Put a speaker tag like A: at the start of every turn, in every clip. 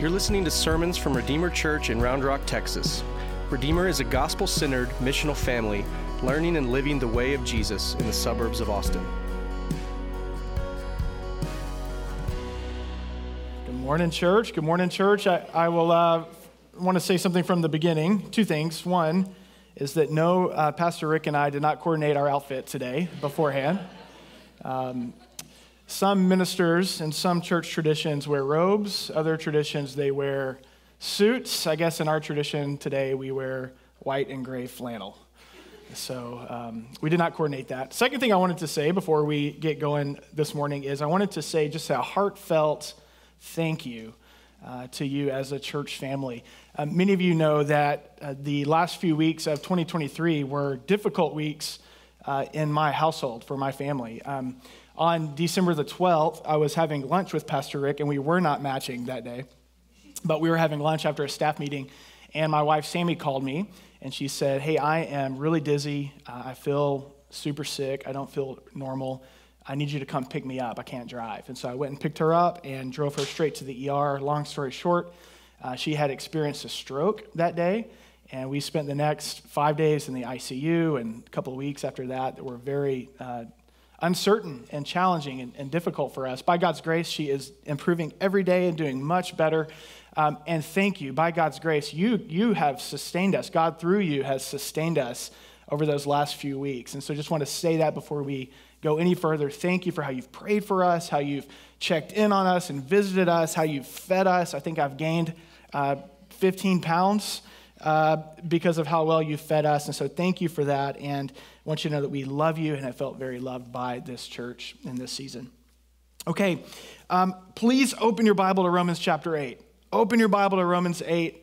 A: You're listening to sermons from Redeemer Church in Round Rock, Texas. Redeemer is a gospel centered, missional family learning and living the way of Jesus in the suburbs of Austin.
B: Good morning, church. Good morning, church. I, I will uh, want to say something from the beginning. Two things. One is that no, uh, Pastor Rick and I did not coordinate our outfit today beforehand. Um, some ministers and some church traditions wear robes, other traditions they wear suits. I guess in our tradition today we wear white and gray flannel. So um, we did not coordinate that. Second thing I wanted to say before we get going this morning is I wanted to say just a heartfelt thank you uh, to you as a church family. Uh, many of you know that uh, the last few weeks of 2023 were difficult weeks uh, in my household for my family. Um, on December the 12th, I was having lunch with Pastor Rick, and we were not matching that day. But we were having lunch after a staff meeting, and my wife Sammy called me, and she said, Hey, I am really dizzy. Uh, I feel super sick. I don't feel normal. I need you to come pick me up. I can't drive. And so I went and picked her up and drove her straight to the ER. Long story short, uh, she had experienced a stroke that day, and we spent the next five days in the ICU and a couple of weeks after that that were very uh, uncertain and challenging and, and, difficult for us. By God's grace, she is improving every day and doing much better. Um, and thank you. By God's grace, you, you have sustained us. God, through you, has sustained us over those last few weeks. And so just want to say that before we go any further. Thank you for how you've prayed for us, how you've checked in on us and visited us, how you've fed us. I think I've gained uh, 15 pounds uh, because of how well you fed us. And so thank you for that. And I want you to know that we love you and have felt very loved by this church in this season. Okay, um, please open your Bible to Romans chapter 8. Open your Bible to Romans 8.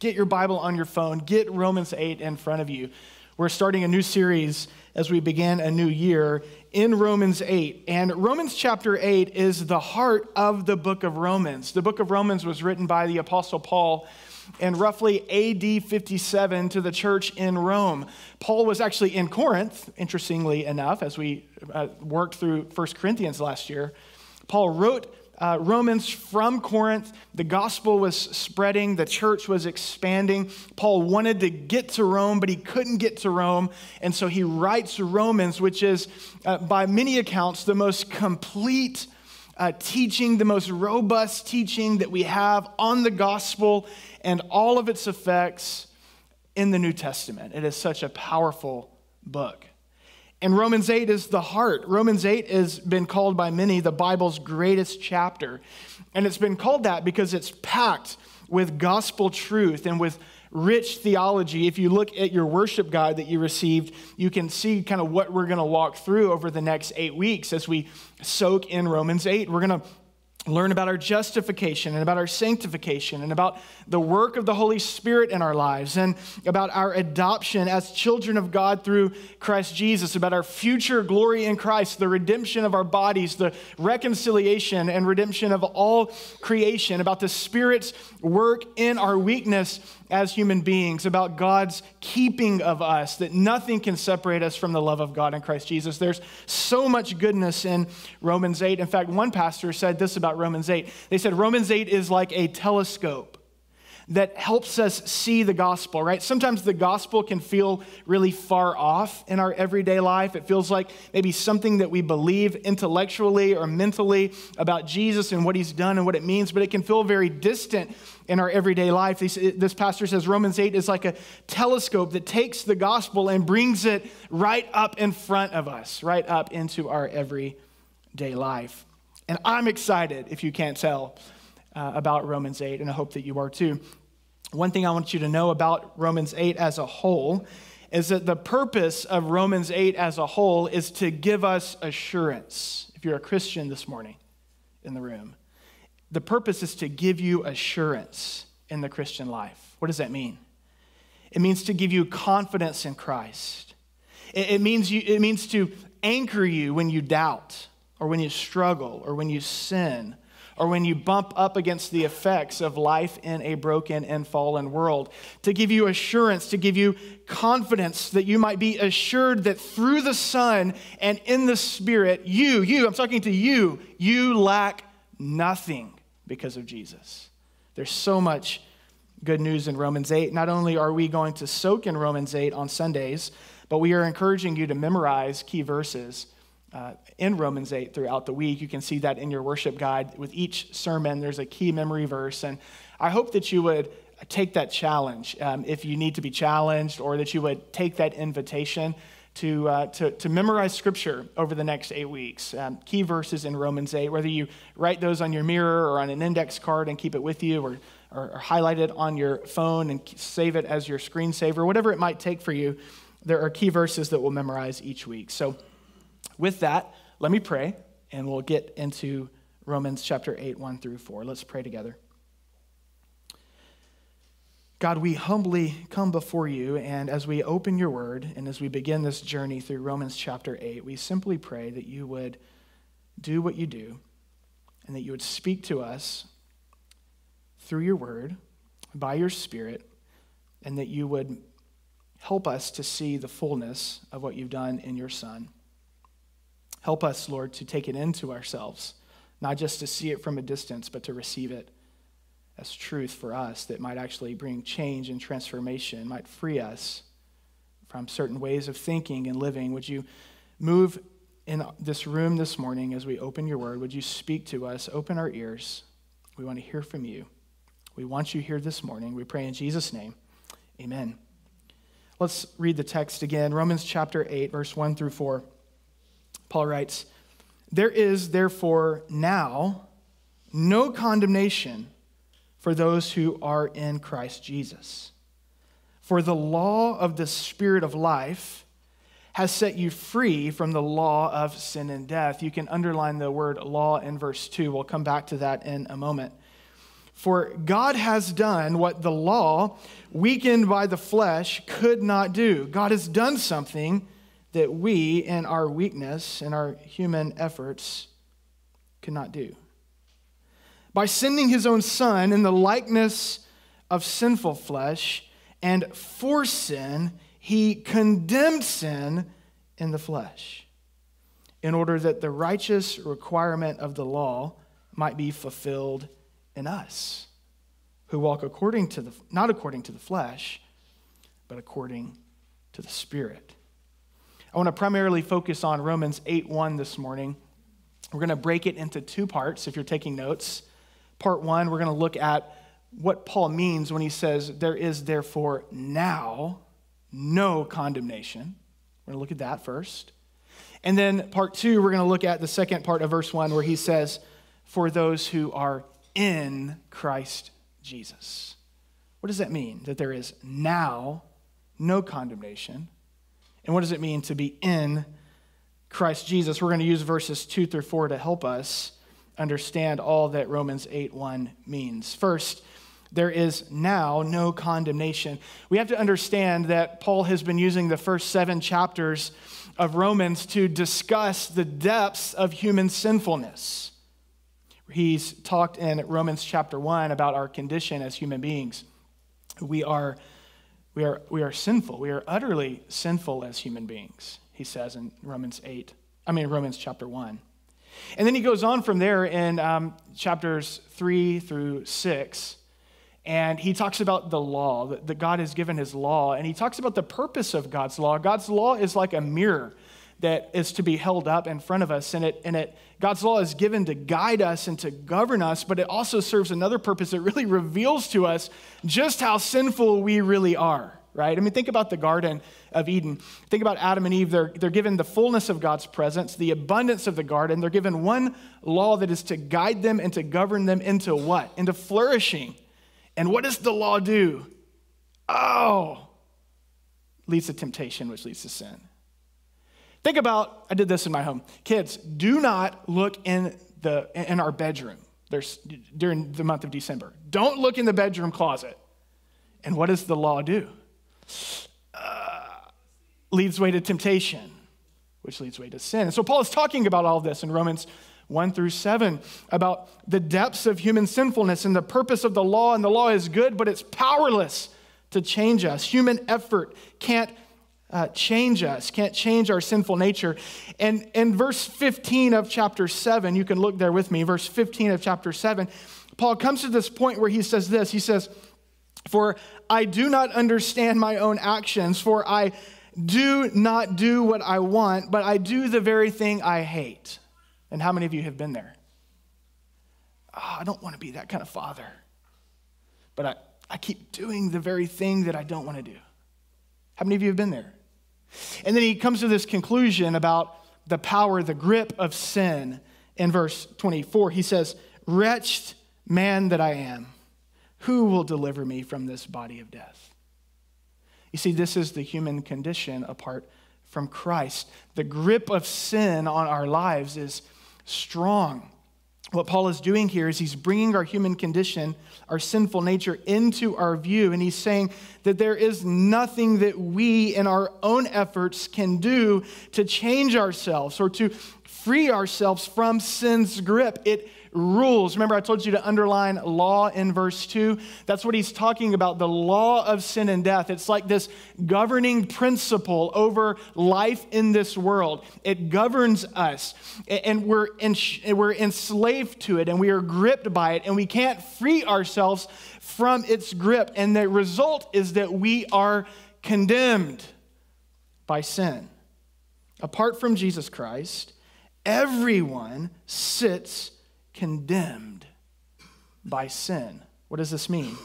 B: Get your Bible on your phone. Get Romans 8 in front of you. We're starting a new series as we begin a new year in Romans 8. And Romans chapter 8 is the heart of the book of Romans. The book of Romans was written by the Apostle Paul in roughly AD 57 to the church in Rome. Paul was actually in Corinth, interestingly enough, as we uh, worked through 1 Corinthians last year. Paul wrote uh, Romans from Corinth. The gospel was spreading, the church was expanding. Paul wanted to get to Rome, but he couldn't get to Rome. And so he writes Romans, which is, uh, by many accounts, the most complete uh, teaching, the most robust teaching that we have on the gospel and all of its effects in the New Testament. It is such a powerful book. And Romans 8 is the heart. Romans 8 has been called by many the Bible's greatest chapter. And it's been called that because it's packed with gospel truth and with rich theology. If you look at your worship guide that you received, you can see kind of what we're going to walk through over the next eight weeks as we soak in Romans 8. We're going to learn about our justification and about our sanctification and about the work of the Holy Spirit in our lives and about our adoption as children of God through Christ Jesus, about our future glory in Christ, the redemption of our bodies, the reconciliation and redemption of all creation, about the Spirit's work in our weakness as human beings, about God's keeping of us, that nothing can separate us from the love of God in Christ Jesus. There's so much goodness in Romans 8. In fact, one pastor said this about Romans 8. They said Romans 8 is like a telescope that helps us see the gospel, right? Sometimes the gospel can feel really far off in our everyday life. It feels like maybe something that we believe intellectually or mentally about Jesus and what he's done and what it means, but it can feel very distant in our everyday life. This pastor says Romans 8 is like a telescope that takes the gospel and brings it right up in front of us, right up into our everyday life. And I'm excited, if you can't tell, uh, about Romans 8, and I hope that you are too. One thing I want you to know about Romans 8 as a whole is that the purpose of Romans 8 as a whole is to give us assurance. If you're a Christian this morning in the room, the purpose is to give you assurance in the Christian life. What does that mean? It means to give you confidence in Christ. It, means, you, it means to anchor you when you doubt, or when you struggle, or when you sin, or when you bump up against the effects of life in a broken and fallen world, to give you assurance, to give you confidence that you might be assured that through the Son and in the Spirit, you, you, I'm talking to you, you lack nothing because of Jesus. There's so much good news in Romans 8. Not only are we going to soak in Romans 8 on Sundays, but we are encouraging you to memorize key verses uh, in Romans 8 throughout the week. You can see that in your worship guide. With each sermon, there's a key memory verse. And I hope that you would take that challenge um, if you need to be challenged, or that you would take that invitation to, uh, to, to memorize scripture over the next eight weeks. Um, key verses in Romans 8, whether you write those on your mirror or on an index card and keep it with you, or, or, or highlight it on your phone and save it as your screensaver, whatever it might take for you, there are key verses that we'll memorize each week. So, with that, let me pray, and we'll get into Romans chapter 8, 1 through 4. Let's pray together. God, we humbly come before you, and as we open your word and as we begin this journey through Romans chapter 8, we simply pray that you would do what you do and that you would speak to us through your word, by your spirit, and that you would help us to see the fullness of what you've done in your Son. Help us, Lord, to take it into ourselves, not just to see it from a distance, but to receive it as truth for us that might actually bring change and transformation, might free us from certain ways of thinking and living. Would you move in this room this morning as we open your word? Would you speak to us? Open our ears. We want to hear from you. We want you here this morning. We pray in Jesus' name. Amen. Let's read the text again Romans chapter 8, verse 1 through 4. Paul writes, There is therefore now no condemnation for those who are in Christ Jesus. For the law of the Spirit of life has set you free from the law of sin and death. You can underline the word law in verse 2. We'll come back to that in a moment. For God has done what the law, weakened by the flesh, could not do. God has done something that we, in our weakness and our human efforts, cannot do by sending his own son in the likeness of sinful flesh, and for sin, he condemned sin in the flesh, in order that the righteous requirement of the law might be fulfilled in us, who walk according to the not according to the flesh, but according to the Spirit. I want to primarily focus on Romans 8 1 this morning. We're going to break it into two parts if you're taking notes part one, we're going to look at what Paul means when he says, There is therefore now no condemnation. We're going to look at that first. And then part two, we're going to look at the second part of verse one where he says, For those who are in Christ Jesus. What does that mean? That there is now no condemnation. And what does it mean to be in Christ Jesus? We're going to use verses two through four to help us understand all that Romans 8 1 means. First, there is now no condemnation. We have to understand that Paul has been using the first seven chapters of Romans to discuss the depths of human sinfulness. He's talked in Romans chapter 1 about our condition as human beings. We are, we are, we are sinful. We are utterly sinful as human beings, he says in Romans 8, I mean, Romans chapter 1. And then he goes on from there in um, chapters three through six, and he talks about the law, that, that God has given his law, and he talks about the purpose of God's law. God's law is like a mirror that is to be held up in front of us, and it, and it God's law is given to guide us and to govern us, but it also serves another purpose. It really reveals to us just how sinful we really are right? I mean, think about the Garden of Eden. Think about Adam and Eve. They're, they're given the fullness of God's presence, the abundance of the garden. They're given one law that is to guide them and to govern them into what? Into flourishing. And what does the law do? Oh, leads to temptation, which leads to sin. Think about, I did this in my home. Kids, do not look in, the, in our bedroom There's, during the month of December. Don't look in the bedroom closet. And what does the law do? uh, leads way to temptation, which leads way to sin. And so Paul is talking about all this in Romans 1 through 7 about the depths of human sinfulness and the purpose of the law. And the law is good, but it's powerless to change us. Human effort can't uh, change us, can't change our sinful nature. And in verse 15 of chapter 7, you can look there with me, verse 15 of chapter 7, Paul comes to this point where he says this He says, For I do not understand my own actions, for I do not do what I want, but I do the very thing I hate. And how many of you have been there? Oh, I don't want to be that kind of father, but I, I keep doing the very thing that I don't want to do. How many of you have been there? And then he comes to this conclusion about the power, the grip of sin in verse 24. He says, Wretched man that I am, who will deliver me from this body of death? You see, this is the human condition apart from Christ. The grip of sin on our lives is strong. What Paul is doing here is he's bringing our human condition, our sinful nature, into our view. And he's saying that there is nothing that we, in our own efforts, can do to change ourselves or to free ourselves from sin's grip. It rules. Remember, I told you to underline law in verse 2? That's what he's talking about the law of sin and death. It's like this governing principle over life in this world. It governs us, and we're, in, we're enslaved to it, and we are gripped by it, and we can't free ourselves from its grip. And the result is that we are condemned by sin. Apart from Jesus Christ, everyone sits condemned by sin. What does this mean?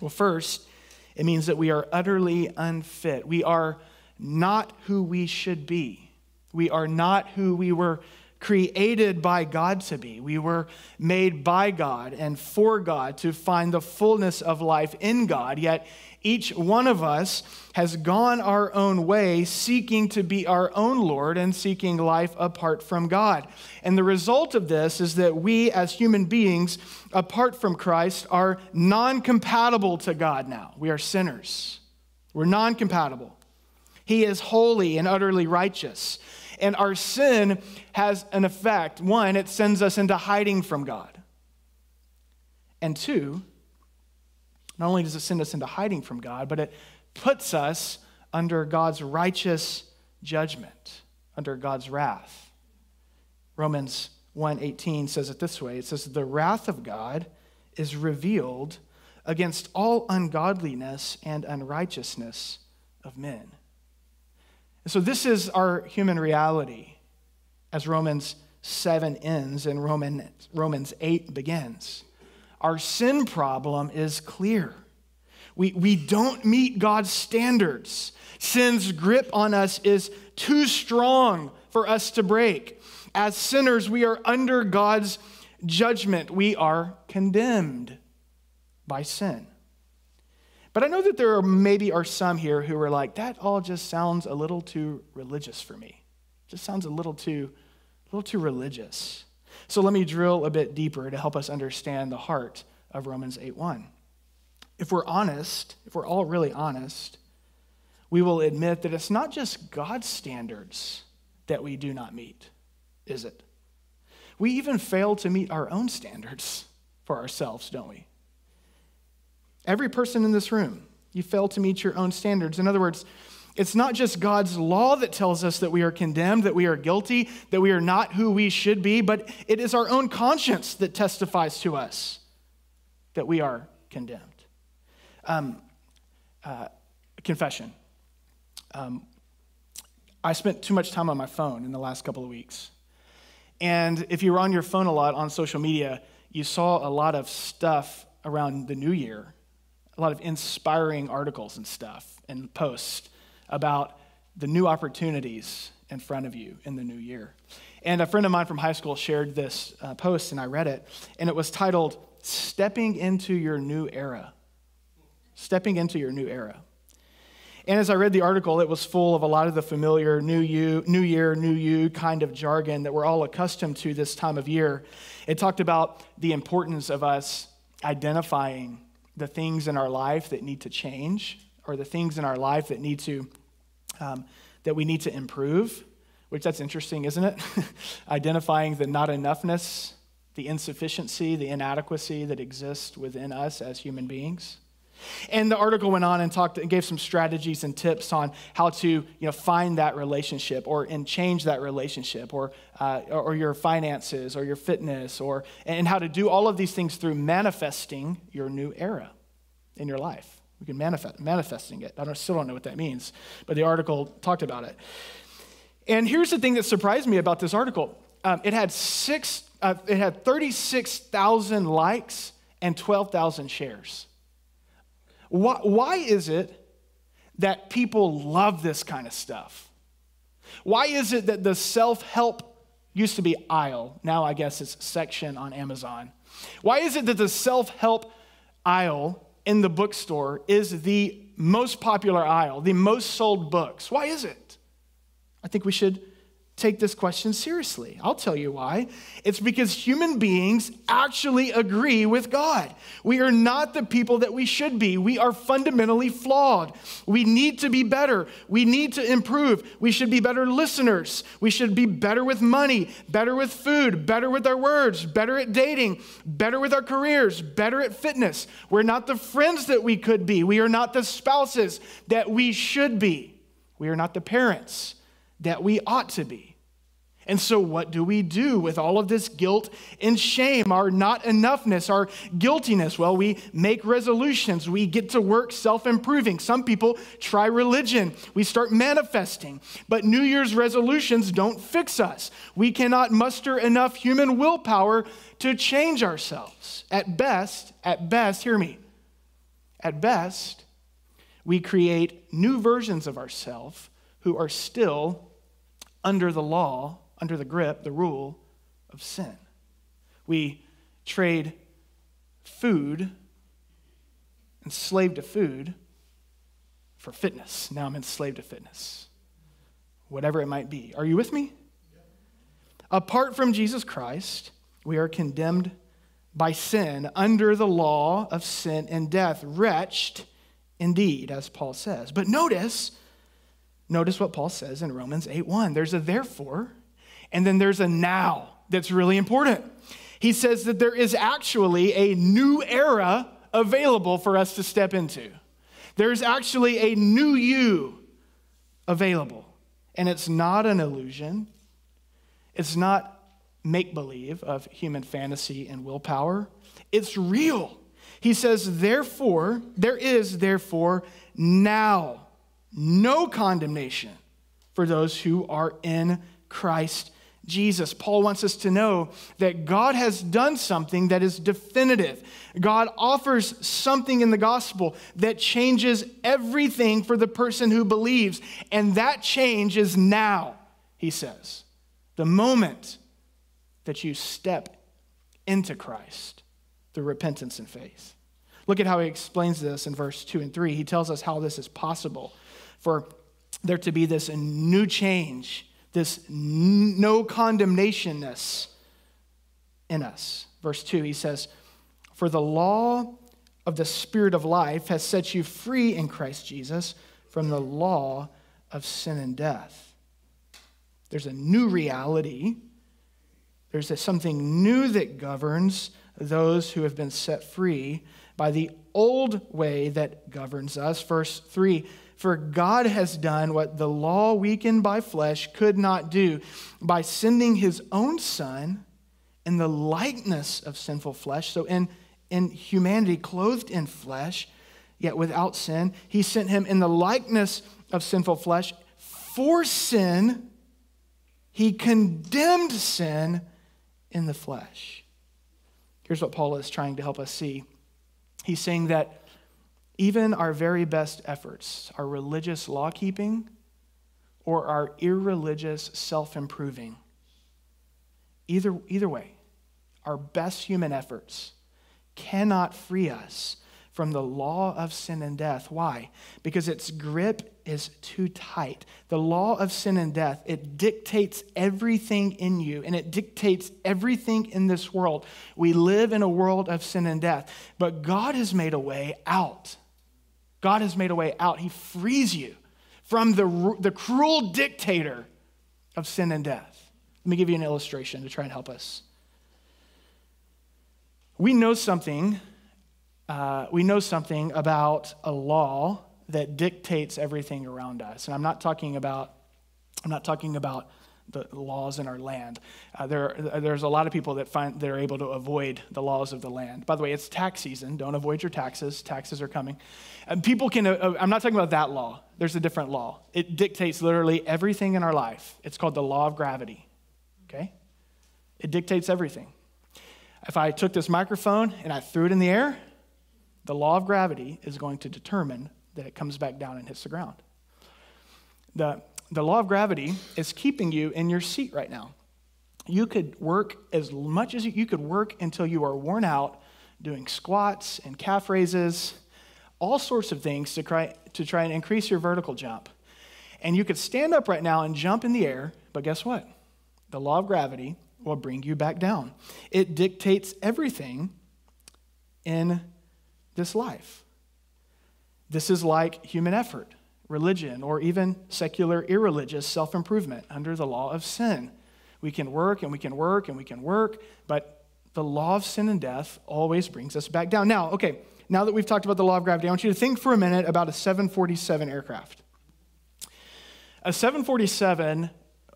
B: Well, first, it means that we are utterly unfit. We are not who we should be. We are not who we were created by God to be. We were made by God and for God to find the fullness of life in God. Yet each one of us has gone our own way, seeking to be our own Lord and seeking life apart from God. And the result of this is that we, as human beings, apart from Christ, are non compatible to God now. We are sinners. We're non compatible. He is holy and utterly righteous. And our sin has an effect. One, it sends us into hiding from God. And two, not only does it send us into hiding from God, but it puts us under God's righteous judgment, under God's wrath. Romans 1:18 says it this way. It says the wrath of God is revealed against all ungodliness and unrighteousness of men. So this is our human reality as Romans 7 ends and Roman, Romans 8 begins. Our sin problem is clear. We, we don't meet God's standards. Sin's grip on us is too strong for us to break. As sinners, we are under God's judgment. We are condemned by sin. But I know that there are maybe are some here who are like, that all just sounds a little too religious for me. It just sounds a little too, a little too religious. So let me drill a bit deeper to help us understand the heart of Romans 8:1. If we're honest, if we're all really honest, we will admit that it's not just God's standards that we do not meet, is it? We even fail to meet our own standards for ourselves, don't we? Every person in this room, you fail to meet your own standards. In other words, it's not just God's law that tells us that we are condemned, that we are guilty, that we are not who we should be, but it is our own conscience that testifies to us that we are condemned. Um, uh, confession. Um, I spent too much time on my phone in the last couple of weeks. And if you were on your phone a lot on social media, you saw a lot of stuff around the new year, a lot of inspiring articles and stuff and posts about the new opportunities in front of you in the new year. And a friend of mine from high school shared this uh, post, and I read it, and it was titled, Stepping into Your New Era. Stepping into Your New Era. And as I read the article, it was full of a lot of the familiar new you, new year, new you kind of jargon that we're all accustomed to this time of year. It talked about the importance of us identifying the things in our life that need to change or the things in our life that need to um, that we need to improve which that's interesting isn't it? Identifying the not enoughness the insufficiency the inadequacy that exists within us as human beings And the article went on and talked and gave some strategies and tips on how to you know, find that relationship or and change that relationship or, uh, or your finances or your fitness or and how to do all of these things through manifesting your new era in your life. We can manifest manifesting it. I don't, still don't know what that means, but the article talked about it. And here's the thing that surprised me about this article. Um, it had six, uh, it had 36,000 likes and 12,000 shares. Why, why is it that people love this kind of stuff? Why is it that the self help used to be aisle, now I guess it's section on Amazon? Why is it that the self help aisle in the bookstore is the most popular aisle, the most sold books? Why is it? I think we should take this question seriously. I'll tell you why. It's because human beings actually agree with God. We are not the people that we should be. We are fundamentally flawed. We need to be better. We need to improve. We should be better listeners. We should be better with money, better with food, better with our words, better at dating, better with our careers, better at fitness. We're not the friends that we could be. We are not the spouses that we should be. We are not the parents that we ought to be. And so, what do we do with all of this guilt and shame, our not enoughness, our guiltiness? Well, we make resolutions. We get to work self improving. Some people try religion. We start manifesting. But New Year's resolutions don't fix us. We cannot muster enough human willpower to change ourselves. At best, at best, hear me, at best, we create new versions of ourselves who are still under the law under the grip, the rule of sin. We trade food, enslaved to food, for fitness. Now I'm enslaved to fitness. Whatever it might be. Are you with me? Apart from Jesus Christ, we are condemned by sin under the law of sin and death. Wretched indeed, as Paul says. But notice, notice what Paul says in Romans 8 1. There's a therefore and then there's a now that's really important. He says that there is actually a new era available for us to step into. There's actually a new you available. And it's not an illusion, it's not make believe of human fantasy and willpower. It's real. He says, therefore, there is therefore now no condemnation for those who are in Christ Jesus. Paul wants us to know that God has done something that is definitive. God offers something in the gospel that changes everything for the person who believes. And that change is now, he says. The moment that you step into Christ through repentance and faith. Look at how he explains this in verse 2 and 3. He tells us how this is possible for there to be this new change this no condemnationness in us. Verse 2, he says, For the law of the Spirit of life has set you free in Christ Jesus from the law of sin and death. There's a new reality. There's a, something new that governs those who have been set free by the old way that governs us. Verse 3 for God has done what the law weakened by flesh could not do by sending his own Son in the likeness of sinful flesh. So, in, in humanity, clothed in flesh, yet without sin, he sent him in the likeness of sinful flesh for sin. He condemned sin in the flesh. Here's what Paul is trying to help us see. He's saying that even our very best efforts, our religious law keeping or our irreligious self improving, either, either way, our best human efforts cannot free us from the law of sin and death. Why? Because its grip is too tight. The law of sin and death, it dictates everything in you and it dictates everything in this world. We live in a world of sin and death, but God has made a way out. God has made a way out. He frees you from the, the cruel dictator of sin and death. Let me give you an illustration to try and help us. We know something uh, we know something about a law that dictates everything around us. And I'm not talking about, I'm not talking about the laws in our land. Uh, there, there's a lot of people that find they're able to avoid the laws of the land. By the way, it's tax season. Don't avoid your taxes. Taxes are coming. And people can, uh, I'm not talking about that law. There's a different law. It dictates literally everything in our life. It's called the law of gravity. Okay? It dictates everything. If I took this microphone and I threw it in the air, the law of gravity is going to determine that it comes back down and hits the ground. The, the law of gravity is keeping you in your seat right now. You could work as much as you, could work until you are worn out doing squats and calf raises, all sorts of things to try, to try and increase your vertical jump. And you could stand up right now and jump in the air, but guess what? The law of gravity will bring you back down. It dictates everything in this life. This is like human effort, religion, or even secular, irreligious self improvement under the law of sin. We can work and we can work and we can work, but the law of sin and death always brings us back down. Now, okay, now that we've talked about the law of gravity, I want you to think for a minute about a 747 aircraft. A 747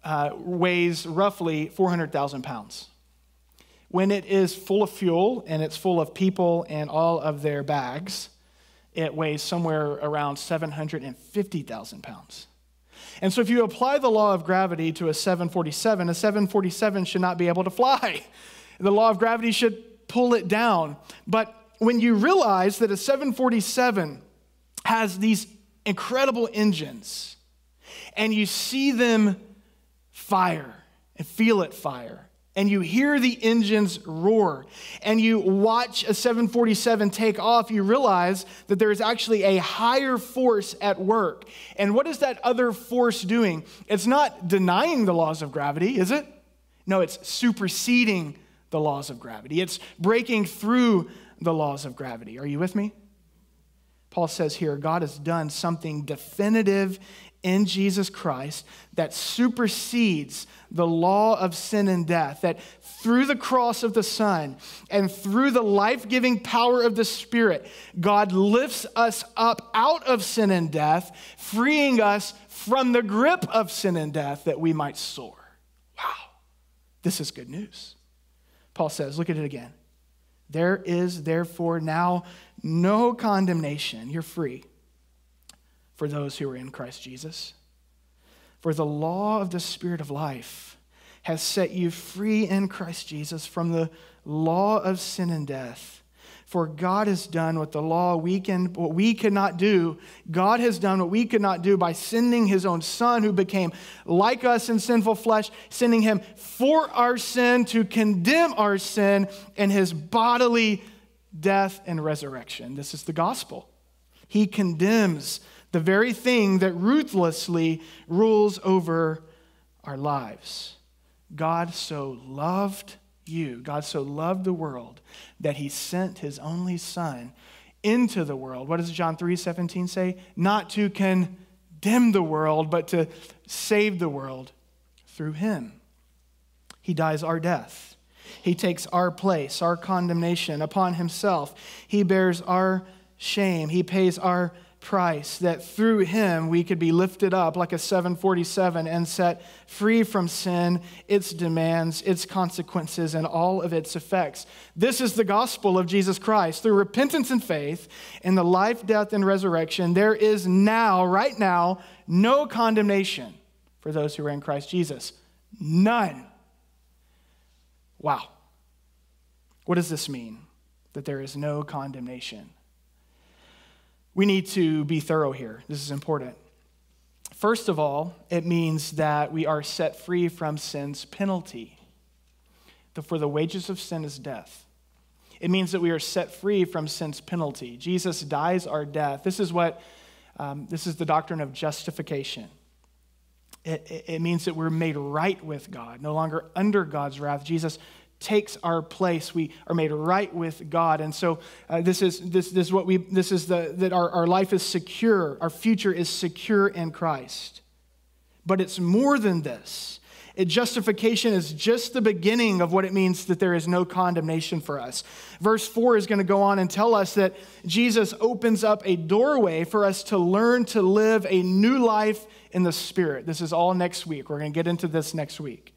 B: uh, weighs roughly 400,000 pounds. When it is full of fuel and it's full of people and all of their bags, it weighs somewhere around 750,000 pounds. And so, if you apply the law of gravity to a 747, a 747 should not be able to fly. The law of gravity should pull it down. But when you realize that a 747 has these incredible engines, and you see them fire and feel it fire, and you hear the engines roar and you watch a 747 take off, you realize that there is actually a higher force at work. And what is that other force doing? It's not denying the laws of gravity, is it? No, it's superseding the laws of gravity. It's breaking through the laws of gravity. Are you with me? Paul says here God has done something definitive in Jesus Christ that supersedes the law of sin and death, that through the cross of the Son and through the life giving power of the Spirit, God lifts us up out of sin and death, freeing us from the grip of sin and death that we might soar. Wow, this is good news. Paul says, look at it again. There is therefore now no condemnation. You're free for those who are in Christ Jesus. For the law of the Spirit of life has set you free in Christ Jesus from the law of sin and death. For God has done what the law we can, what we could not do. God has done what we could not do by sending his own son who became like us in sinful flesh, sending him for our sin to condemn our sin and his bodily death and resurrection. This is the gospel. He condemns the very thing that ruthlessly rules over our lives. God so loved you, God so loved the world that he sent his only son into the world. What does John 3:17 say? Not to condemn the world, but to save the world through him. He dies our death. He takes our place, our condemnation upon himself. He bears our shame. He pays our price, that through him we could be lifted up like a 747 and set free from sin, its demands, its consequences, and all of its effects. This is the gospel of Jesus Christ. Through repentance and faith in the life, death, and resurrection, there is now, right now, no condemnation for those who are in Christ Jesus. None. Wow. What does this mean? That there is no condemnation. We need to be thorough here. This is important. First of all, it means that we are set free from sin's penalty. For the wages of sin is death. It means that we are set free from sin's penalty. Jesus dies our death. This is what, um, this is the doctrine of justification. It, it, it means that we're made right with God, no longer under God's wrath. Jesus takes our place. We are made right with God. And so uh, this is this, this is what we this is the that our, our life is secure, our future is secure in Christ. But it's more than this. It, justification is just the beginning of what it means that there is no condemnation for us. Verse 4 is going to go on and tell us that Jesus opens up a doorway for us to learn to live a new life in the Spirit. This is all next week. We're going to get into this next week.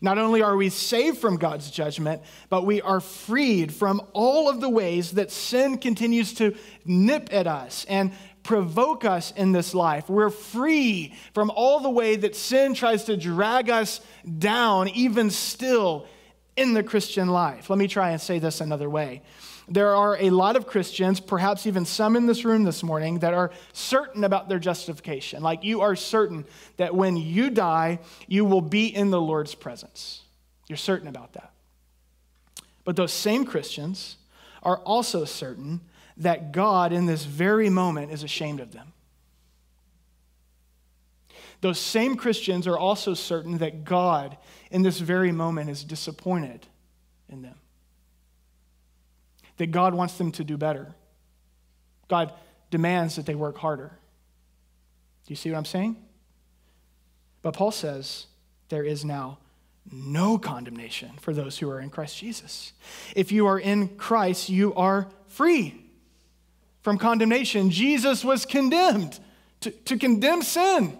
B: Not only are we saved from God's judgment, but we are freed from all of the ways that sin continues to nip at us and provoke us in this life. We're free from all the way that sin tries to drag us down, even still in the Christian life. Let me try and say this another way. There are a lot of Christians, perhaps even some in this room this morning, that are certain about their justification. Like you are certain that when you die, you will be in the Lord's presence. You're certain about that. But those same Christians are also certain that God, in this very moment, is ashamed of them. Those same Christians are also certain that God, in this very moment, is disappointed in them that God wants them to do better. God demands that they work harder. Do you see what I'm saying? But Paul says there is now no condemnation for those who are in Christ Jesus. If you are in Christ, you are free from condemnation. Jesus was condemned to, to condemn sin.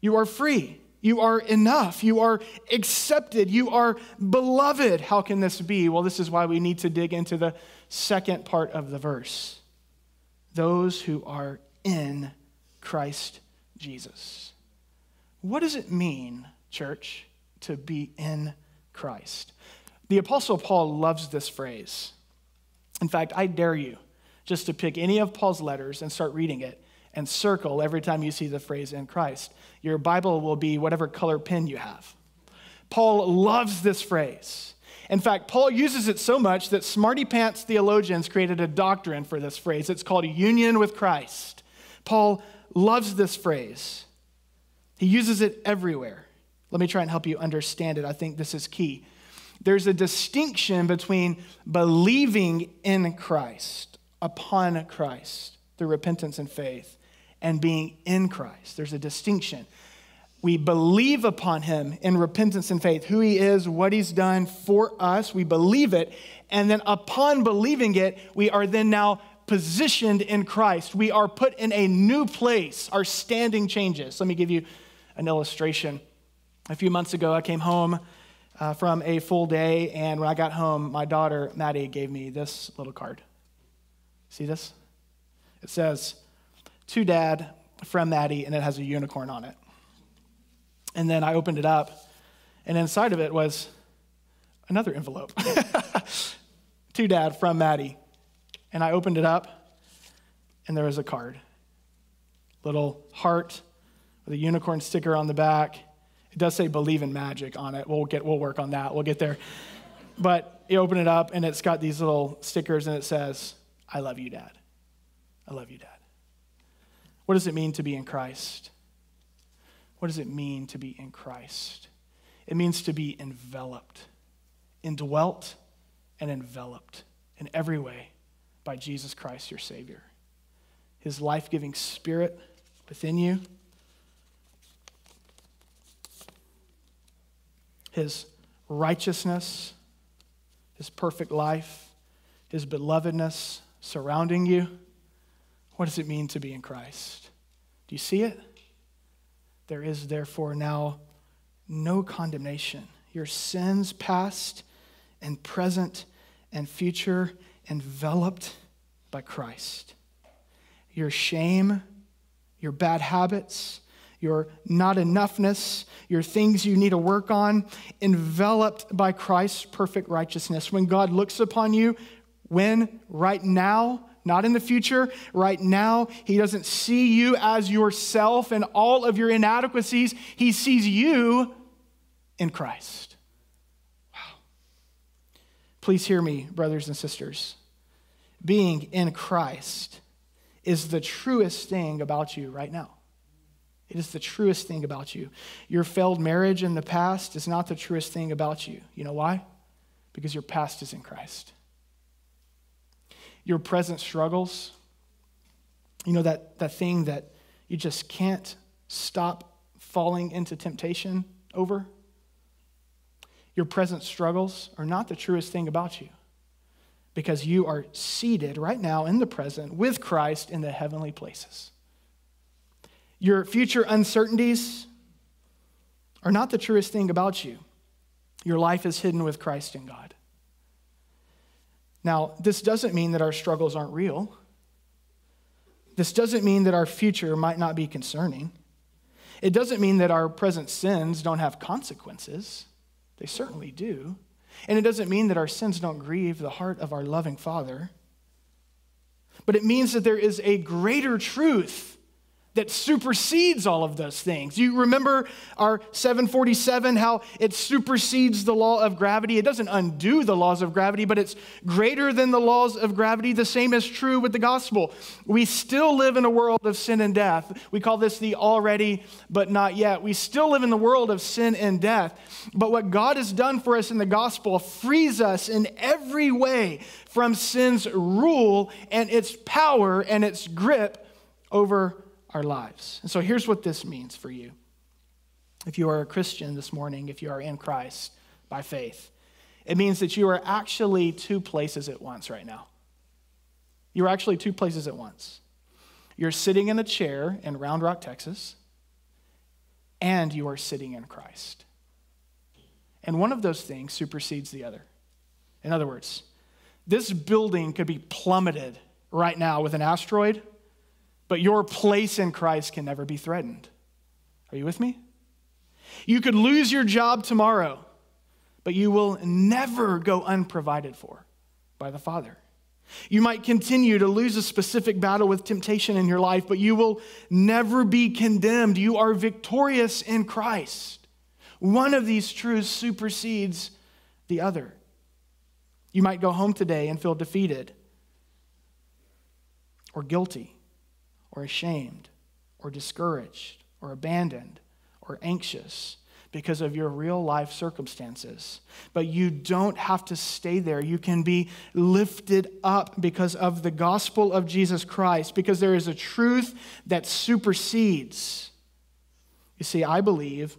B: You are free. You are enough. You are accepted. You are beloved. How can this be? Well, this is why we need to dig into the second part of the verse those who are in Christ Jesus. What does it mean, church, to be in Christ? The Apostle Paul loves this phrase. In fact, I dare you just to pick any of Paul's letters and start reading it and circle every time you see the phrase in Christ. Your Bible will be whatever color pen you have. Paul loves this phrase. In fact, Paul uses it so much that smarty pants theologians created a doctrine for this phrase. It's called union with Christ. Paul loves this phrase. He uses it everywhere. Let me try and help you understand it. I think this is key. There's a distinction between believing in Christ, upon Christ, through repentance and faith, and being in Christ. There's a distinction. We believe upon him in repentance and faith, who he is, what he's done for us. We believe it. And then upon believing it, we are then now positioned in Christ. We are put in a new place. Our standing changes. Let me give you an illustration. A few months ago, I came home uh, from a full day, and when I got home, my daughter, Maddie, gave me this little card. See this? It says, to dad from Maddie, and it has a unicorn on it. And then I opened it up, and inside of it was another envelope. to dad from Maddie. And I opened it up, and there was a card. Little heart with a unicorn sticker on the back. It does say believe in magic on it. We'll get we'll work on that. We'll get there. But you open it up and it's got these little stickers and it says, I love you, Dad. I love you, Dad. What does it mean to be in Christ? What does it mean to be in Christ? It means to be enveloped, indwelt, and enveloped in every way by Jesus Christ, your Savior. His life giving spirit within you, His righteousness, His perfect life, His belovedness surrounding you what does it mean to be in Christ? Do you see it? There is therefore now no condemnation. Your sins, past and present and future, enveloped by Christ. Your shame, your bad habits, your not enoughness, your things you need to work on, enveloped by Christ's perfect righteousness. When God looks upon you, when, right now, not in the future, right now. He doesn't see you as yourself and all of your inadequacies. He sees you in Christ. Wow. Please hear me, brothers and sisters. Being in Christ is the truest thing about you right now. It is the truest thing about you. Your failed marriage in the past is not the truest thing about you. You know why? Because your past is in Christ your present struggles, you know, that, that thing that you just can't stop falling into temptation over, your present struggles are not the truest thing about you because you are seated right now in the present with Christ in the heavenly places. Your future uncertainties are not the truest thing about you. Your life is hidden with Christ in God. Now, this doesn't mean that our struggles aren't real. This doesn't mean that our future might not be concerning. It doesn't mean that our present sins don't have consequences. They certainly do. And it doesn't mean that our sins don't grieve the heart of our loving Father. But it means that there is a greater truth that supersedes all of those things. You remember our 747, how it supersedes the law of gravity? It doesn't undo the laws of gravity, but it's greater than the laws of gravity. The same is true with the gospel. We still live in a world of sin and death. We call this the already but not yet. We still live in the world of sin and death. But what God has done for us in the gospel frees us in every way from sin's rule and its power and its grip over our lives. And so here's what this means for you. If you are a Christian this morning, if you are in Christ by faith, it means that you are actually two places at once right now. You're actually two places at once. You're sitting in a chair in Round Rock, Texas, and you are sitting in Christ. And one of those things supersedes the other. In other words, this building could be plummeted right now with an asteroid but your place in Christ can never be threatened. Are you with me? You could lose your job tomorrow, but you will never go unprovided for by the Father. You might continue to lose a specific battle with temptation in your life, but you will never be condemned. You are victorious in Christ. One of these truths supersedes the other. You might go home today and feel defeated or guilty or ashamed or discouraged or abandoned or anxious because of your real life circumstances. But you don't have to stay there. You can be lifted up because of the gospel of Jesus Christ, because there is a truth that supersedes. You see, I believe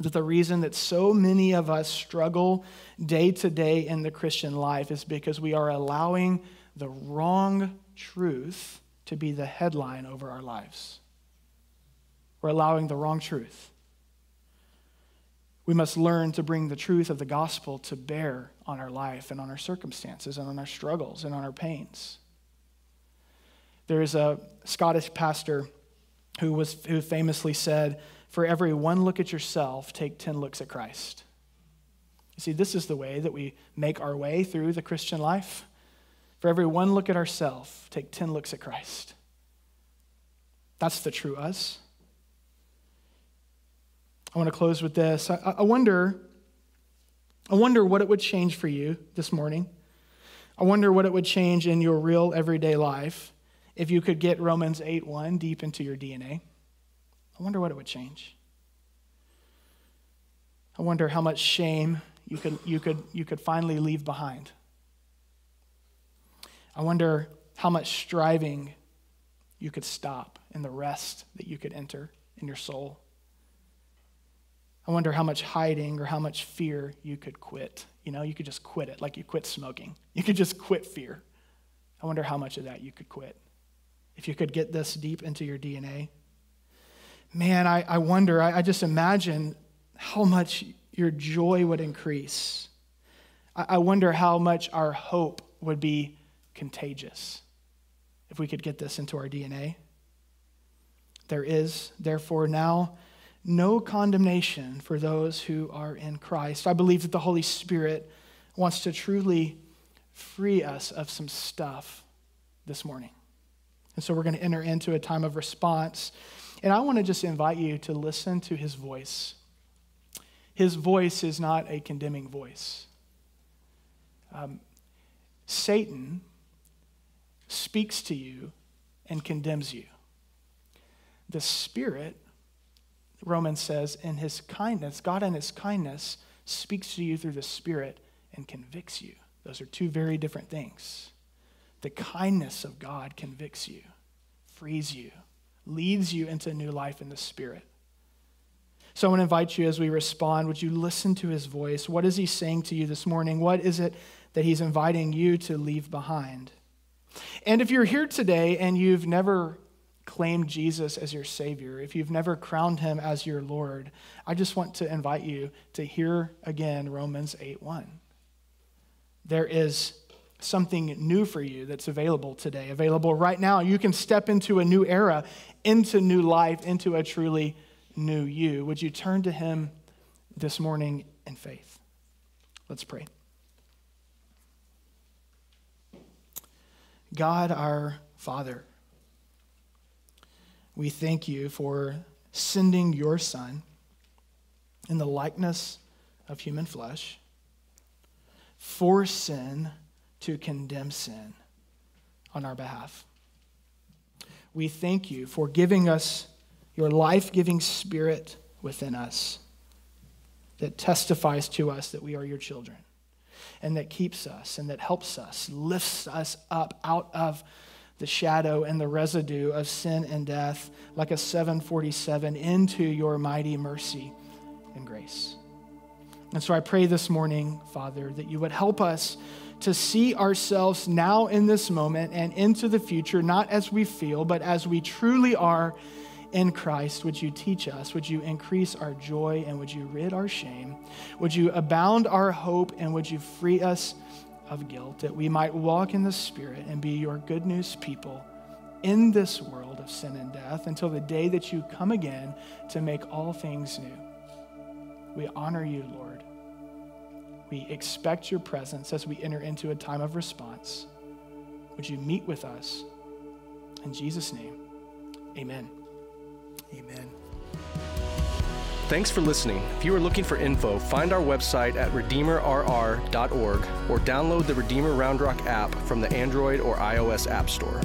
B: that the reason that so many of us struggle day to day in the Christian life is because we are allowing the wrong truth to be the headline over our lives. We're allowing the wrong truth. We must learn to bring the truth of the gospel to bear on our life and on our circumstances and on our struggles and on our pains. There is a Scottish pastor who, was, who famously said, For every one look at yourself, take 10 looks at Christ. You see, this is the way that we make our way through the Christian life. For every one look at ourselves, take 10 looks at Christ. That's the true us. I want to close with this. I, I, wonder, I wonder what it would change for you this morning. I wonder what it would change in your real everyday life if you could get Romans 8 1 deep into your DNA. I wonder what it would change. I wonder how much shame you could, you could, you could finally leave behind. I wonder how much striving you could stop and the rest that you could enter in your soul. I wonder how much hiding or how much fear you could quit. You know, you could just quit it like you quit smoking. You could just quit fear. I wonder how much of that you could quit. If you could get this deep into your DNA. Man, I, I wonder, I, I just imagine how much your joy would increase. I, I wonder how much our hope would be contagious if we could get this into our DNA. There is, therefore, now no condemnation for those who are in Christ. I believe that the Holy Spirit wants to truly free us of some stuff this morning. And so we're going to enter into a time of response. And I want to just invite you to listen to his voice. His voice is not a condemning voice. Um, Satan speaks to you and condemns you. The Spirit, Romans says, in his kindness, God in his kindness speaks to you through the Spirit and convicts you. Those are two very different things. The kindness of God convicts you, frees you, leads you into new life in the Spirit. So I want to invite you as we respond, would you listen to his voice? What is he saying to you this morning? What is it that he's inviting you to leave behind? And if you're here today and you've never claimed Jesus as your Savior, if you've never crowned him as your Lord, I just want to invite you to hear again Romans 8 1. There is something new for you that's available today, available right now. You can step into a new era, into new life, into a truly new you. Would you turn to him this morning in faith? Let's pray. God, our Father, we thank you for sending your Son in the likeness of human flesh for sin to condemn sin on our behalf. We thank you for giving us your life giving spirit within us that testifies to us that we are your children and that keeps us and that helps us, lifts us up out of the shadow and the residue of sin and death like a 747 into your mighty mercy and grace. And so I pray this morning, Father, that you would help us to see ourselves now in this moment and into the future, not as we feel, but as we truly are in Christ. Would you teach us? Would you increase our joy and would you rid our shame? Would you abound our hope and would you free us of guilt that we might walk in the Spirit and be your good news people in this world of sin and death until the day that you come again to make all things new? We honor you, Lord. We expect your presence as we enter into a time of response. Would you meet with us? In Jesus' name, amen. Amen.
A: Thanks for listening. If you are looking for info, find our website at redeemerrr.org or download the Redeemer Round Rock app from the Android or iOS App Store.